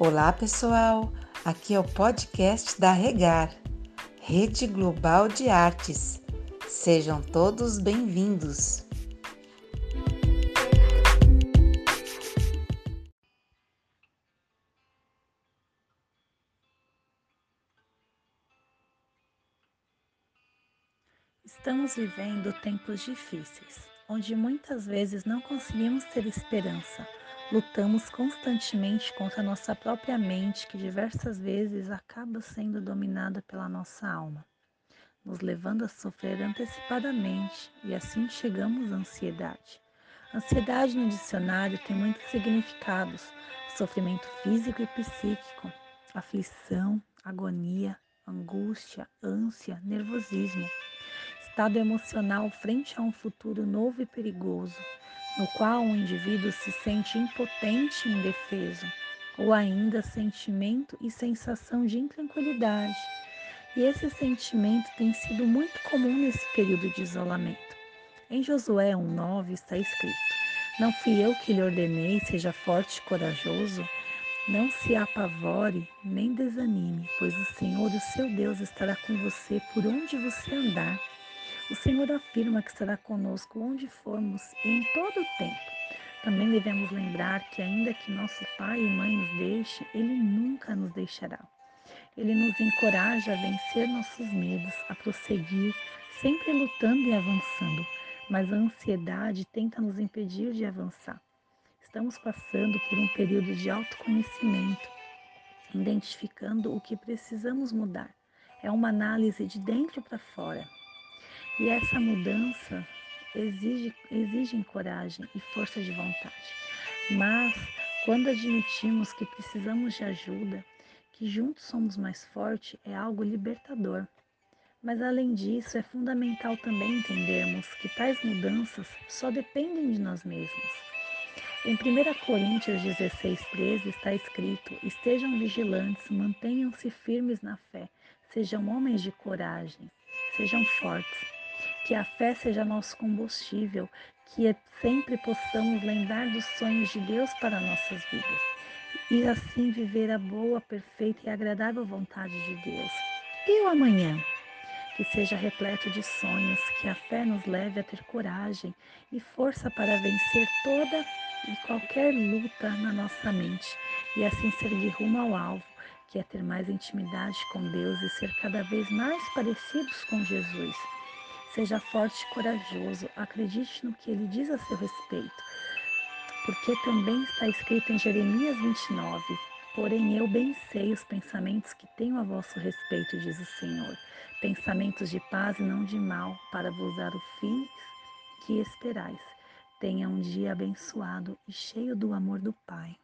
Olá, pessoal! Aqui é o podcast da Regar, Rede Global de Artes. Sejam todos bem-vindos! Estamos vivendo tempos difíceis, onde muitas vezes não conseguimos ter esperança Lutamos constantemente contra nossa própria mente, que diversas vezes acaba sendo dominada pela nossa alma, nos levando a sofrer antecipadamente e assim chegamos à ansiedade. Ansiedade no dicionário tem muitos significados: sofrimento físico e psíquico, aflição, agonia, angústia, ânsia, nervosismo, estado emocional frente a um futuro novo e perigoso no qual o indivíduo se sente impotente e indefeso, ou ainda sentimento e sensação de intranquilidade. E esse sentimento tem sido muito comum nesse período de isolamento. Em Josué 1,9 está escrito: Não fui eu que lhe ordenei, seja forte e corajoso. Não se apavore nem desanime, pois o Senhor, o seu Deus, estará com você por onde você andar. O Senhor afirma que estará conosco onde formos e em todo o tempo. Também devemos lembrar que, ainda que nosso pai e mãe nos deixem, Ele nunca nos deixará. Ele nos encoraja a vencer nossos medos, a prosseguir, sempre lutando e avançando, mas a ansiedade tenta nos impedir de avançar. Estamos passando por um período de autoconhecimento, identificando o que precisamos mudar. É uma análise de dentro para fora. E essa mudança exige, exige coragem e força de vontade. Mas quando admitimos que precisamos de ajuda, que juntos somos mais fortes, é algo libertador. Mas além disso, é fundamental também entendermos que tais mudanças só dependem de nós mesmos. Em 1 Coríntios 16, 13 está escrito: Estejam vigilantes, mantenham-se firmes na fé, sejam homens de coragem, sejam fortes que a fé seja nosso combustível, que sempre possamos lembrar dos sonhos de Deus para nossas vidas e assim viver a boa, perfeita e agradável vontade de Deus. E o amanhã? Que seja repleto de sonhos, que a fé nos leve a ter coragem e força para vencer toda e qualquer luta na nossa mente e assim seguir rumo ao alvo, que é ter mais intimidade com Deus e ser cada vez mais parecidos com Jesus. Seja forte e corajoso, acredite no que ele diz a seu respeito, porque também está escrito em Jeremias 29: Porém eu bem sei os pensamentos que tenho a vosso respeito, diz o Senhor, pensamentos de paz e não de mal, para vos dar o fim que esperais. Tenha um dia abençoado e cheio do amor do Pai.